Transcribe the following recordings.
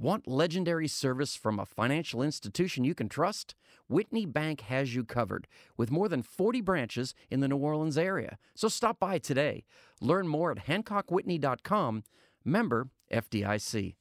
Want legendary service from a financial institution you can trust? Whitney Bank has you covered with more than 40 branches in the New Orleans area. So stop by today. Learn more at HancockWhitney.com, member FDIC.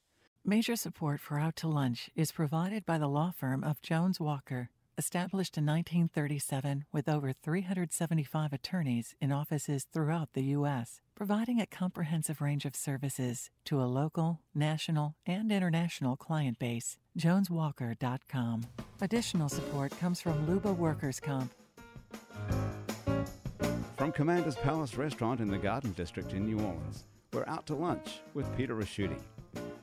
Major support for Out to Lunch is provided by the law firm of Jones Walker, established in 1937 with over 375 attorneys in offices throughout the U.S., providing a comprehensive range of services to a local, national, and international client base. JonesWalker.com. Additional support comes from Luba Workers Comp. From Commander's Palace Restaurant in the Garden District in New Orleans, we're out to lunch with Peter Ricchiuti.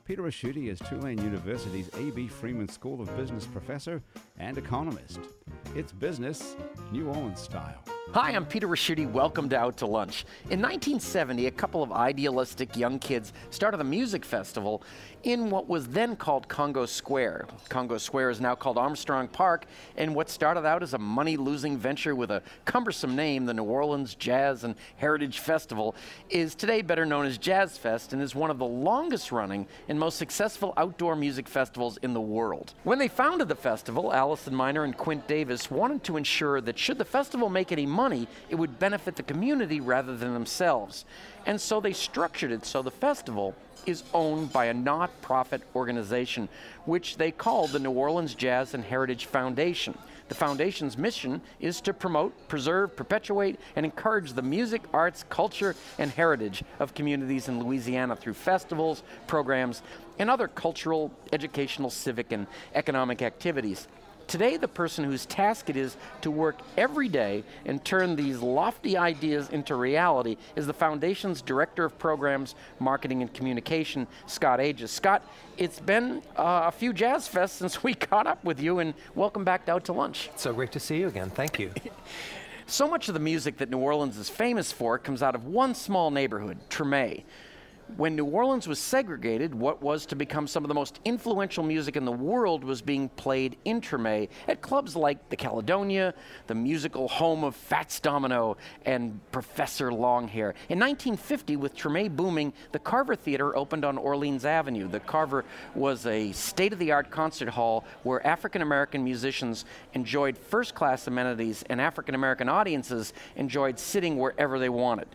Peter Ricchiuti is Tulane University's A.B. Freeman School of Business professor and economist. It's business, New Orleans style. Hi, I'm Peter Ricchiuti. Welcome to Out to Lunch. In 1970, a couple of idealistic young kids started a music festival in what was then called Congo Square. Congo Square is now called Armstrong Park, and what started out as a money losing venture with a cumbersome name, the New Orleans Jazz and Heritage Festival, is today better known as Jazz Fest and is one of the longest running and most successful outdoor music festivals in the world. When they founded the festival, Allison Miner and Quint Davis wanted to ensure that should the festival make any money, it would benefit the community rather than themselves. And so they structured it so the festival is owned by a not profit organization, which they call the New Orleans Jazz and Heritage Foundation. The foundation's mission is to promote, preserve, perpetuate, and encourage the music, arts, culture, and heritage of communities in Louisiana through festivals, programs, and other cultural, educational, civic, and economic activities. Today, the person whose task it is to work every day and turn these lofty ideas into reality is the Foundation's Director of Programs, Marketing, and Communication, Scott Aiges. Scott, it's been uh, a few Jazz Fests since we caught up with you, and welcome back Out to Lunch. So great to see you again. Thank you. so much of the music that New Orleans is famous for comes out of one small neighborhood, Treme when New Orleans was segregated, what was to become some of the most influential music in the world was being played in Treme at clubs like the Caledonia, the musical home of Fats Domino and Professor Longhair. In 1950, with Treme booming, the Carver Theater opened on Orleans Avenue. The Carver was a state of the art concert hall where African American musicians enjoyed first class amenities and African American audiences enjoyed sitting wherever they wanted.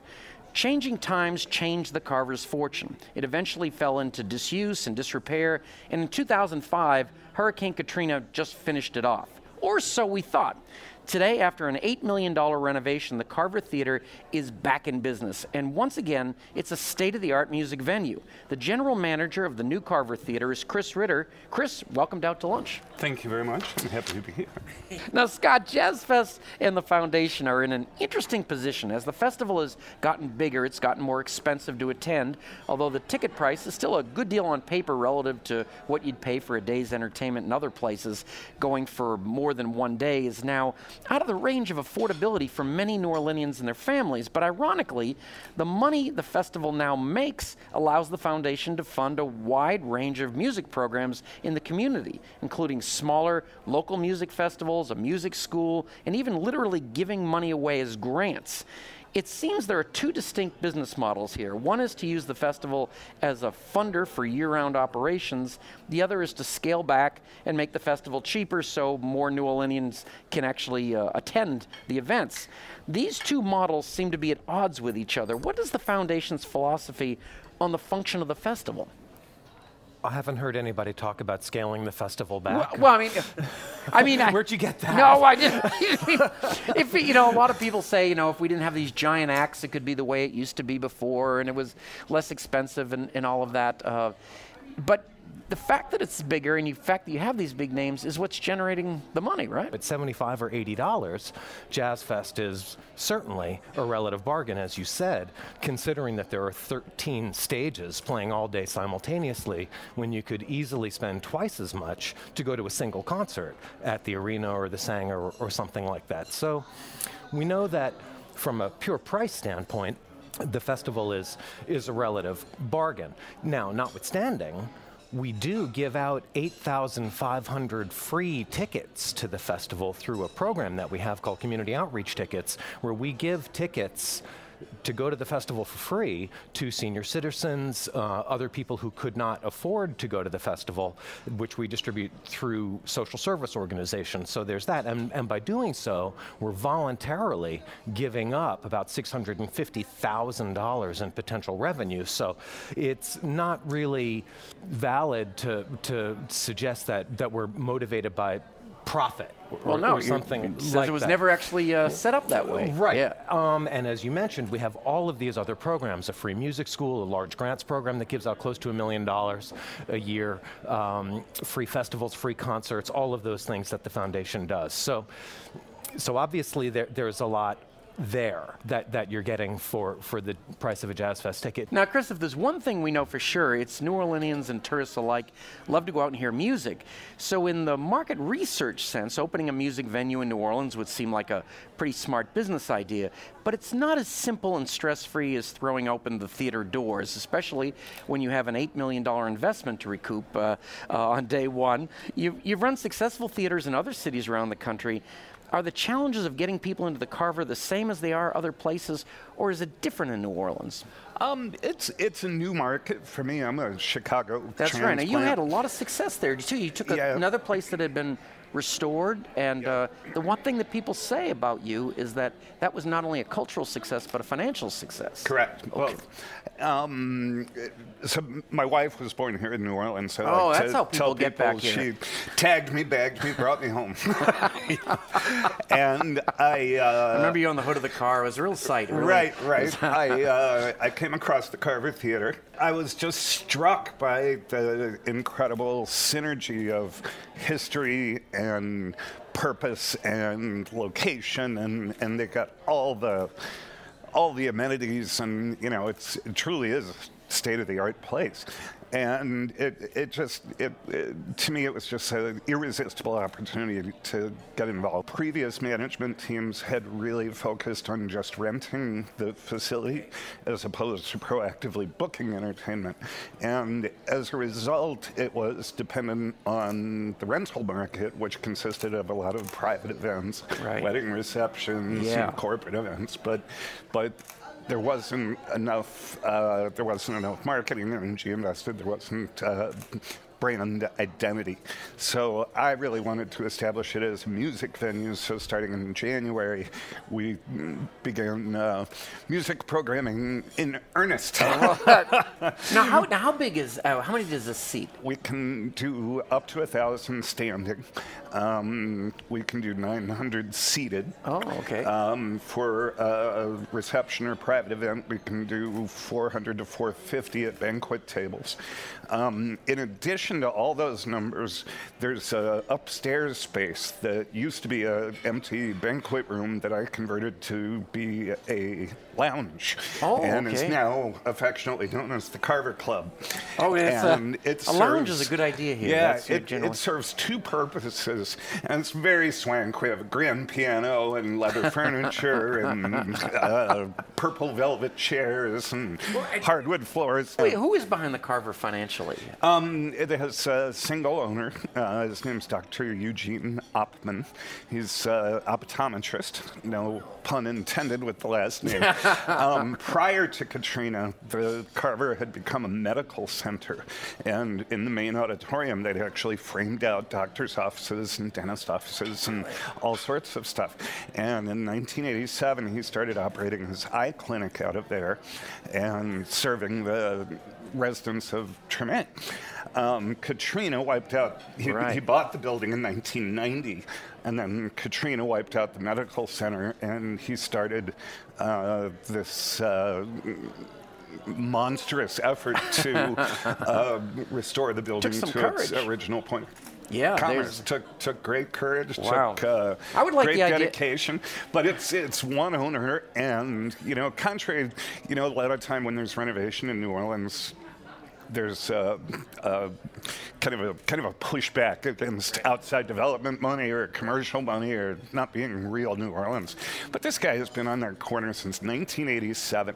Changing times changed the Carver's fortune. It eventually fell into disuse and disrepair, and in 2005, Hurricane Katrina just finished it off. Or so we thought. Today, after an $8 million renovation, the Carver Theater is back in business. And once again, it's a state of the art music venue. The general manager of the new Carver Theater is Chris Ritter. Chris, welcome Out to Lunch. Thank you very much. I'm happy to be here. now, Scott, Jazz Fest and the Foundation are in an interesting position. As the festival has gotten bigger, it's gotten more expensive to attend, although the ticket price is still a good deal on paper relative to what you'd pay for a day's entertainment in other places. Going for more than one day is now out of the range of affordability for many New Orleanians and their families. But ironically, the money the festival now makes allows the foundation to fund a wide range of music programs in the community, including smaller local music festivals, a music school, and even literally giving money away as grants. It seems there are two distinct business models here. One is to use the festival as a funder for year round operations, the other is to scale back and make the festival cheaper so more New Orleanians can actually uh, attend the events. These two models seem to be at odds with each other. What is the foundation's philosophy on the function of the festival? I haven't heard anybody talk about scaling the festival back. Well, well I mean, I mean, where'd you get that? No, I didn't. if you know, a lot of people say, you know, if we didn't have these giant acts, it could be the way it used to be before, and it was less expensive and, and all of that. Uh, but the fact that it's bigger and the fact that you have these big names is what's generating the money, right? At 75 or 80 dollars, Jazz Fest is certainly a relative bargain, as you said, considering that there are 13 stages playing all day simultaneously, when you could easily spend twice as much to go to a single concert at the arena or the Saenger or, or something like that. So we know that from a pure price standpoint, the festival is, is a relative bargain. Now, notwithstanding, we do give out 8,500 free tickets to the festival through a program that we have called Community Outreach Tickets, where we give tickets to go to the festival for free to senior citizens, uh, other people who could not afford to go to the festival, which we distribute through social service organizations. So there's that. And, and by doing so, we're voluntarily giving up about $650,000 in potential revenue. So it's not really valid to, to suggest that, that we're motivated by profit. Well, or, no, or something since like it was that. never actually uh, set up that way. Right. Yeah. Um, and as you mentioned, we have all of these other programs: a free music school, a large grants program that gives out close to a million dollars a year, um, free festivals, free concerts, all of those things that the foundation does. So, so obviously there, there's a lot there that, that you're getting for, for the price of a Jazz Fest ticket. Now, Chris, if there's one thing we know for sure, it's New Orleanians and tourists alike love to go out and hear music. So, in the market research sense, opening a music venue in New Orleans would seem like a pretty smart business idea. But it's not as simple and stress free as throwing open the theater doors, especially when you have an $8 million investment to recoup uh, uh, on day one. You've, you've run successful theaters in other cities around the country. Are the challenges of getting people into the Carver the same as they are other places, or is it different in New Orleans? Um, it's it's a new market for me. I'm a Chicago. That's right. Now you had a lot of success there too. You took a, Yeah. another place that had been restored, and uh, the one thing that people say about you is that that was not only a cultural success but a financial success. Correct. Both. Um, so my wife was born here in New Orleans. So Oh, like that's how people get back here. She tagged me, bagged me, brought me home. and I. Uh, I remember you on the hood of the car. It was a real sight. Really Right, right. I uh, I came across the Carver Theater. I was just struck by the incredible synergy of history and purpose and location, and and they got all the all the amenities, and you know, it's it truly is a state of the art place. And it, it just, it, it, to me, it was just an irresistible opportunity to get involved. Previous management teams had really focused on just renting the facility as opposed to proactively booking entertainment. And as a result, it was dependent on the rental market, which consisted of a lot of private events, Right. wedding receptions, Yeah. and corporate events. But, but there wasn't enough. Uh, there wasn't enough marketing energy invested. There wasn't uh, brand identity. So I really wanted to establish it as a music venue. So starting in January, we began uh, music programming in earnest. now, how, now, how big is, uh, how many does this seat? We can do up to a thousand standing. Um, we can do 900 seated. Oh, okay. Um, for a reception or private event, we can do 400 to 450 at banquet tables. Um, in addition to all those numbers, there's a upstairs space that used to be an empty banquet room that I converted to be a lounge, Oh, and okay. is now affectionately known as the Carver Club. Oh, it's a- and it a lounge is serves- a good idea here. Yeah, That's it, it serves two purposes, and it's very swank. We have a grand piano and leather furniture and uh, purple velvet chairs and hardwood floors. Wait, who is behind the Carver financially? Um, it has a single owner. Uh, his name's Dr. Eugene Opman. He's uh, optometrist. No pun intended with the last name. um, prior to Katrina, the Carver had become a medical center, and in the main auditorium, they'd actually framed out doctors' offices and dentist offices and all sorts of stuff. And in 1987, he started operating his eye clinic out of there and serving the residents of Treme. Um, Katrina wiped out, he, Right. he bought the building in 1990, and then Katrina wiped out the medical center, and he started uh, this. Uh, monstrous effort to uh, restore the building to its original point. Yeah, commerce took took great courage, Wow. took uh, I would like great the idea- dedication, but it's it's one owner, and you know, contrary, you know, a lot of time when there's renovation in New Orleans, there's uh, uh, kind of a kind of a pushback against outside development money or commercial money or not being real New Orleans. But this guy has been on their corner since 1987,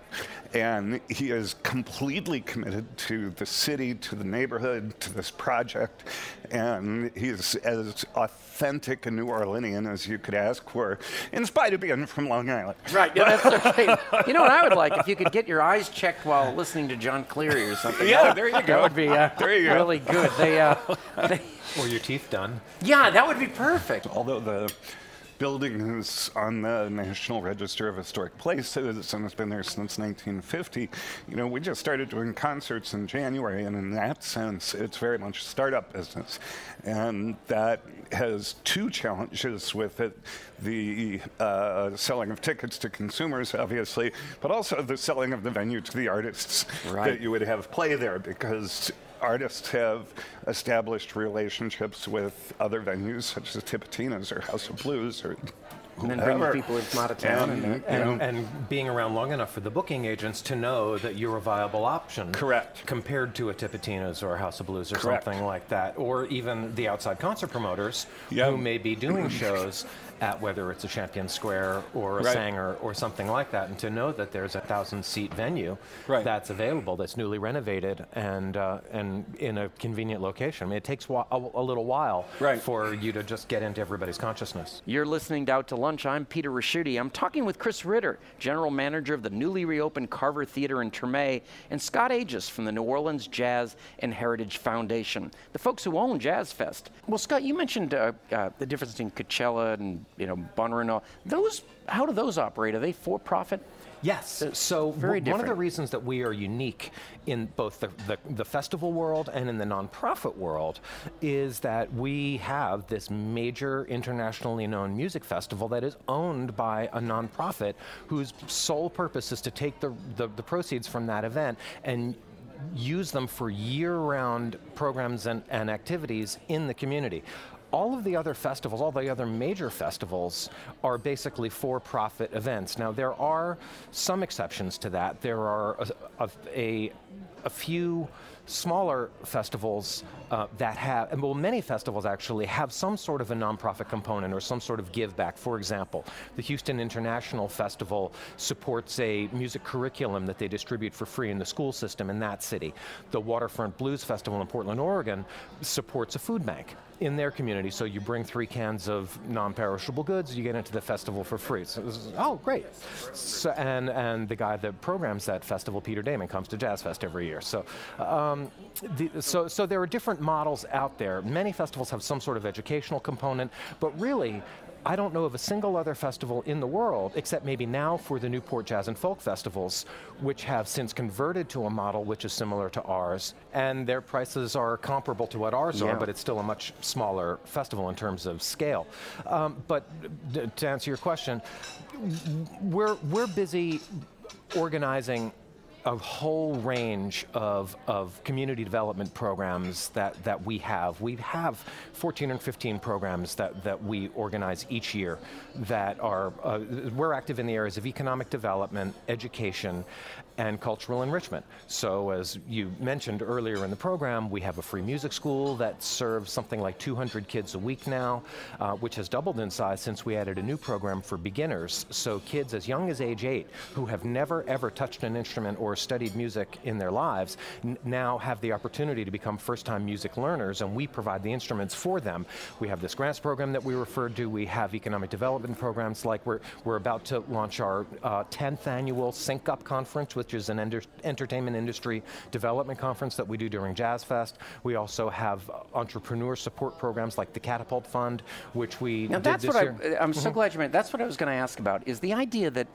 and he is completely committed to the city, to the neighborhood, to this project, and he's as authentic a New Orleanian as you could ask for, in spite of being from Long Island. Right. Yeah, that's okay. You know what I would like if you could get your eyes checked while listening to Jon Cleary or something. Yeah, there you go. That would be uh, There you go. really good. They, uh, they, Or your teeth done. yeah, that would be perfect. Although the building is on the National Register of Historic Places and has been there since 1950, you know, we just started doing concerts in January, and in that sense, it's very much a startup business. And that has two challenges with it the uh, selling of tickets to consumers, obviously, but also the selling of the venue to the artists Right. that you would have play there because artists have established relationships with other venues such as Tipitina's or House of Blues or And then people in from out of town. And, And, And, and being around long enough for the booking agents to know that you're a viable option. Correct. Compared to a Tipitina's or a House of Blues or Correct. something like that. Or even the outside concert promoters Yeah. who may be doing shows at whether it's a Champion Square or a Right. Saenger or something like that. And to know that there's a thousand seat venue Right. that's available, that's newly renovated and, uh, and in a convenient location. I mean, it takes wa- a, a little while Right. for you to just get into everybody's consciousness. You're listening to Out to Lunch. I'm Peter Ricchiuti. I'm talking with Chris Ritter, general manager of the newly reopened Carver Theater in Treme, and Scott Aiges from the New Orleans Jazz and Heritage Foundation, the folks who own Jazz Fest. Well, Scott, you mentioned uh, uh, the difference between Coachella and you know all. Those, how do those operate? Are they for profit? Yes. Uh, so very one of the reasons that we are unique in both the, the, the festival world and in the nonprofit world is that we have this major internationally known music festival that is owned by a nonprofit whose sole purpose is to take the, the, the proceeds from that event and use them for year-round programs and, and activities in the community. All of the other festivals, all the other major festivals, are basically for-profit events. Now, there are some exceptions to that. There are a, a, a, a few smaller festivals uh, that have, and well, many festivals actually have some sort of a nonprofit component or some sort of give back. For example, the Houston International Festival supports a music curriculum that they distribute for free in the school system in that city. The Waterfront Blues Festival in Portland, Oregon supports a food bank in their community. So you bring three cans of non-perishable goods, you get into the festival for free. So, is- oh, great. So, and, and the guy that programs that festival, Peter Dammann, comes to Jazz Fest every year. So, um, the, so, so there are different models out there. Many festivals have some sort of educational component, but really, I don't know of a single other festival in the world, except maybe now for the Newport Jazz and Folk Festivals, which have since converted to a model which is similar to ours, and their prices are comparable to what ours Yeah. are, but it's still a much smaller festival in terms of scale. Um, but d- to answer your question, we're, we're busy organizing a whole range of, of community development programs that, that we have. We have 14 or 15 programs that, that we organize each year that are, uh, we're active in the areas of economic development, education, and cultural enrichment. So as you mentioned earlier in the program, we have a free music school that serves something like 200 kids a week now, uh, which has doubled in size since we added a new program for beginners. So kids as young as age eight who have never ever touched an instrument or studied music in their lives now have the opportunity to become first-time music learners and we provide the instruments for them. We have this grants program that we referred to. We have economic development programs like we're, we're about to launch our uh, 10th annual Sync Up Conference, which is an enter- entertainment industry development conference that we do during Jazz Fest. We also have uh, entrepreneur support programs like the Catapult Fund, which we Now did that's this what year. I, I'm so glad you mentioned. That's what I was going to ask about. Is the idea that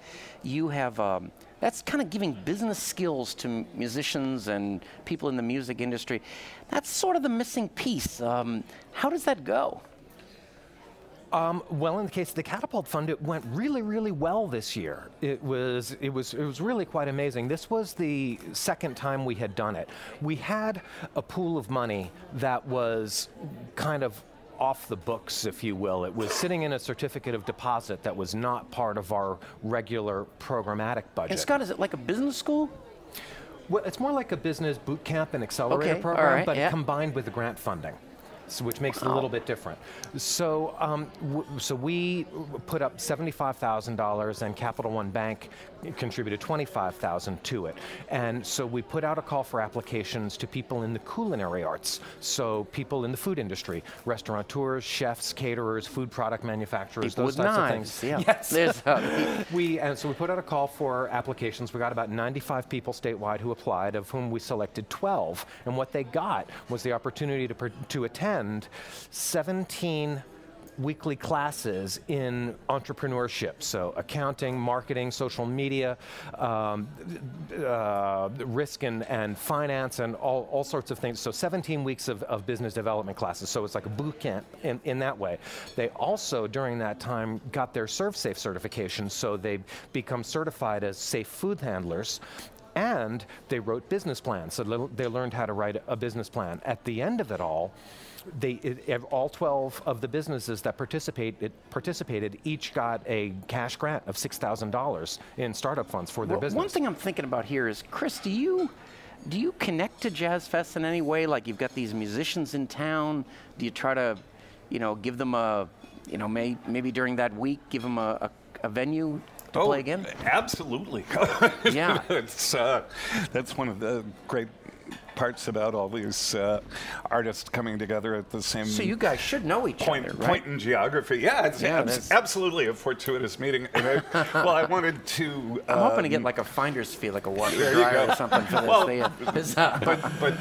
you have um, that's kind of giving business skills to musicians and people in the music industry. That's sort of the missing piece. Um, how does that go? Um, well, in the case of the Catapult Fund, it went really, really well this year. It was, it was, it was really quite amazing. This was the second time we had done it. We had a pool of money that was kind of off the books, if you will. It was sitting in a certificate of deposit that was not part of our regular programmatic budget. And Scott, is it like a business school? Well, it's more like a business boot camp and accelerator Okay, program, right, but yeah. combined with the grant funding. So, which makes it a little bit different. So, um, w- so we put up seventy-five thousand dollars, and Capital One Bank contributed twenty-five thousand to it. And so we put out a call for applications to people in the culinary arts. So people in the food industry, restaurateurs, chefs, caterers, food product manufacturers, People those types knives. of things. Yeah. Yes. There's, We and so we put out a call for applications. We got about 95 people statewide who applied, of whom we selected 12. And what they got was the opportunity to to attend 17 weekly classes in entrepreneurship, so accounting, marketing, social media, um, uh, risk and, and finance, and all, all sorts of things. So 17 weeks of, of business development classes. So it's like a boot camp in, in that way. They also, during that time, got their ServSafe certification, so they become certified as safe food handlers. And they wrote business plans, so they learned how to write a business plan. At the end of it all, they it, ev- all 12 of the businesses that participate it, participated each got a cash grant of $6,000 in startup funds for their Well, business. One thing I'm thinking about here is, Chris, do you do you connect to Jazz Fest in any way? Like you've got these musicians in town. Do you try to, you know, give them a, you know, may, maybe during that week, give them a, a, a venue to play again? Absolutely. Yeah. it's, uh, that's one of the great parts about all these uh, artists coming together at the same So you guys should know each point, other, right? point in geography. Yeah, it's Yeah, abs- that's- absolutely a fortuitous meeting. And I, well, I wanted to. I'm hoping to get um, like a finder's fee, like a washer There you dryer or something for this. Well, thing. It's, uh, But, but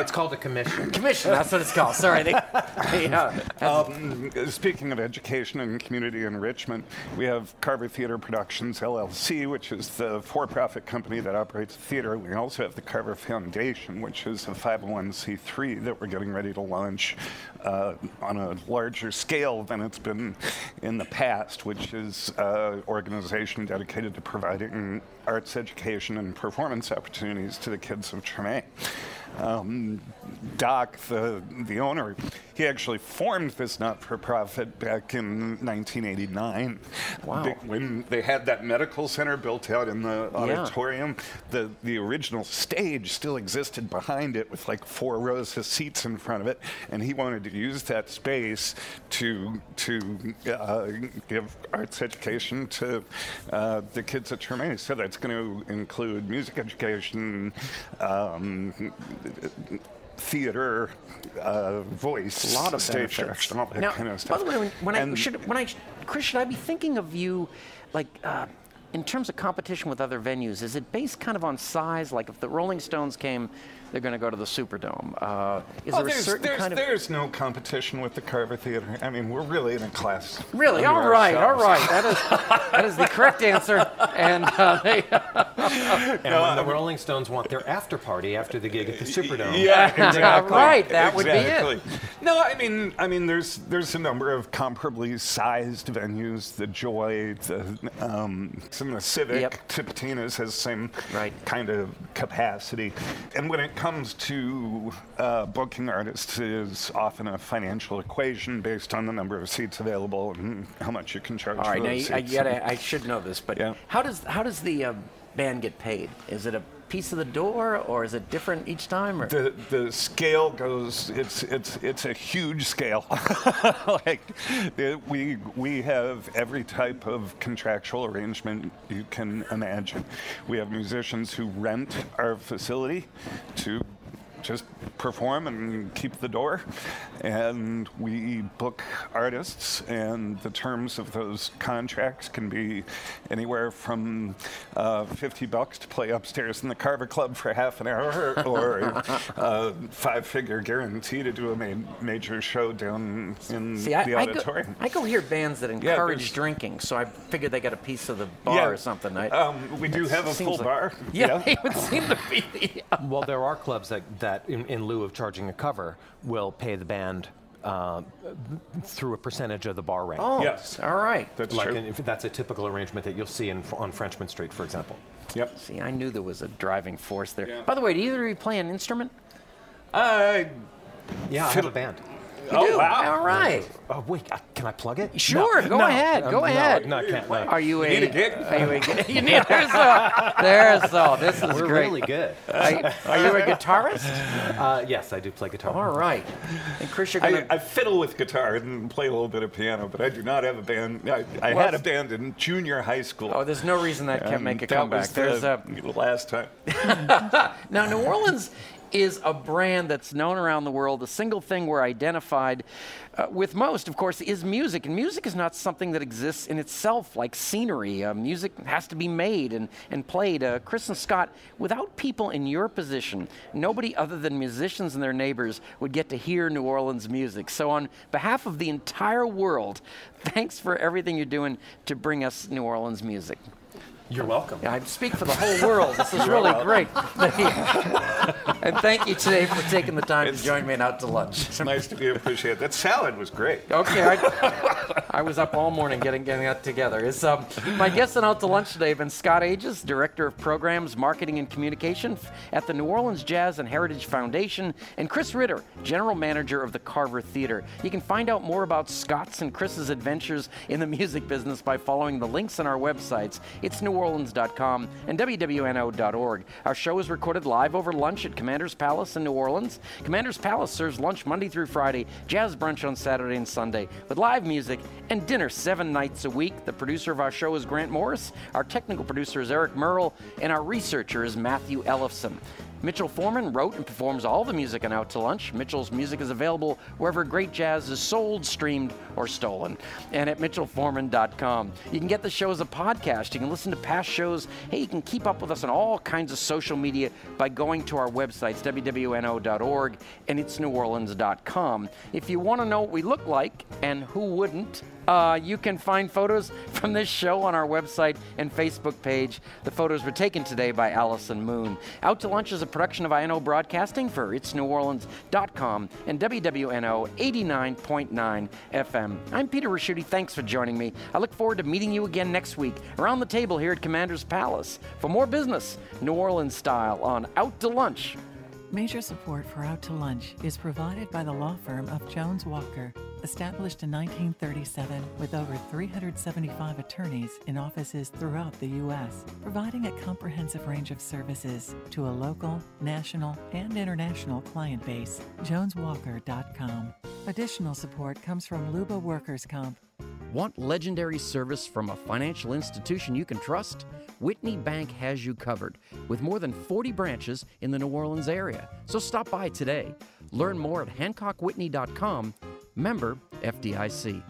it's called a commission. commission, that's what it's called. Sorry. They, yeah. Um, speaking of education and community enrichment, we have Carver Theater Productions LLC, which is the for-profit company that operates the theater. We also have the Carver Foundation, which is a 501c3 that we're getting ready to launch uh, on a larger scale than it's been in the past, which is an organization dedicated to providing arts education and performance opportunities to the kids of Treme. Um, Doc, the, the owner, he actually formed this not-for-profit back in 1989. Wow. They- when they had that medical center built out in the auditorium, the, the original stage still existed behind it with like four rows of seats in front of it, and he wanted to use that space to, to uh, give arts education to uh, the kids at Treme. So that's going to include music education, um, theater, uh, voice, a lot of stage direction, all that now, kind of by the way, when, when I should, when I Chris, should I be thinking of you, like, uh, in terms of competition with other venues? Is it based kind of on size? Like, if the Rolling Stones came, they're going to go to the Superdome. Uh, is Oh, there a certain there's, kind of there's no competition with the Carver Theater. I mean, we're really in a class. Really? unto All right, all ourselves. right. That is that is the correct answer. And uh, they, And when the Rolling Stones want their after party after the gig at the Superdome. Yeah, exactly. Right, that would be it. No, I mean, I mean, there's there's a number of comparably sized venues. The Joy, the um, of the Civic, Yep. Tipitina's has the same Right. kind of capacity. And when it comes to uh, booking artists, it is often a financial equation based on the number of seats available and how much you can charge. all right. for Now, you- I, gotta, I should know this, but Yeah. how does how does the uh, band get paid? Is it a piece of the door, or is it different each time? Or? the the scale goes it's it's it's a huge scale like the, we we have every type of contractual arrangement you can imagine we have musicians who rent our facility to just perform and keep the door. And we book artists and the terms of those contracts can be anywhere from uh, 50 bucks to play upstairs in the carver club for half an hour or a five figure guarantee to do a ma- major show down in See, I, the I, go, auditorium. I go hear bands that encourage there's- drinking, so I figured they got a piece of the bar or something. I, um, we do have a full like- bar. Yeah, it would seem to be. Well, there are clubs that, that in, in lieu of charging a cover, will pay the band uh, through a percentage of the bar rent. Oh, Yes. all right. that's like true in, if that's a typical arrangement that you'll see in, on Frenchmen Street, for example. yep See, I knew there was a driving force there. Yeah. By the way, do either of you play an instrument? I Yeah, I have a band. You Oh, do? wow. All right. Oh, wait, uh, can I plug it? Sure, No, go no, ahead, um, go no, ahead. No, I can't. No. Are you a? need a gig? Are you a gig? you need, there's so. There's so. This is We're great. really good. Are, you- are you a guitarist? Uh, yes, I do play guitar. All right. And Chris, you're gonna. I fiddle with guitar and play a little bit of piano, but I do not have a band. I, I had a band in junior high school. oh, there's no reason that can't and make a that comeback. was There's the a. last time. Now, New Orleans is a brand that's known around the world. The single thing we're identified uh, with most, of course, is music. And music is not something that exists in itself like scenery. Uh, music has to be made and, and played. Uh, Chris and Scott, without people in your position, nobody other than musicians and their neighbors would get to hear New Orleans music. So, on behalf of the entire world, thanks for everything you're doing to bring us New Orleans music. You're welcome. I speak for the whole world. This is really great. and thank you today for taking the time to join me and out to lunch. It's nice to be appreciated. That salad was great. Okay, I, I was up all morning getting getting that together. Is um, my guests on out to lunch today have been Scott Aiges, Director of Programs, Marketing and Communication at the New Orleans Jazz and Heritage Foundation, and Chris Ritter, General Manager of the Carver Theater. You can find out more about Scott's and Chris's adventures in the music business by following the links on our websites. It's neworleans.com and wwno.org. Our show is recorded live over lunch at Commander's Palace in New Orleans. Commander's Palace serves lunch Monday through Friday, jazz brunch on Saturday and Sunday, with live music and dinner seven nights a week. The producer of our show is Grant Morris, our technical producer is Eric Merle, and our researcher is Matthew Ellefson. Mitchell Foreman wrote and performs all the music on Out to Lunch. Mitchell's music is available wherever great jazz is sold, streamed, or stolen, and at mitchellforeman.com. You can get the show as a podcast. You can listen to past shows. Hey, you can keep up with us on all kinds of social media by going to our websites, wwno.org and itsneworleans.com. If you want to know what we look like, and who wouldn't, uh, you can find photos from this show on our website and Facebook page. The photos were taken today by Allison Moon. Out to Lunch is a production of INO Broadcasting for itsneworleans.com and WWNO 89.9 FM. I'm Peter Ricchiuti. Thanks for joining me. I look forward to meeting you again next week around the table here at Commander's Palace for more business, New Orleans style, on Out to Lunch. Major support for Out to Lunch is provided by the law firm of Jones Walker, established in 1937 with over 375 attorneys in offices throughout the U.S., providing a comprehensive range of services to a local, national, and international client base. JonesWalker.com. Additional support comes from Luba Workers Comp. Want legendary service from a financial institution you can trust? Whitney Bank has you covered with more than 40 branches in the New Orleans area. So stop by today. Learn more at HancockWhitney.com. Member FDIC.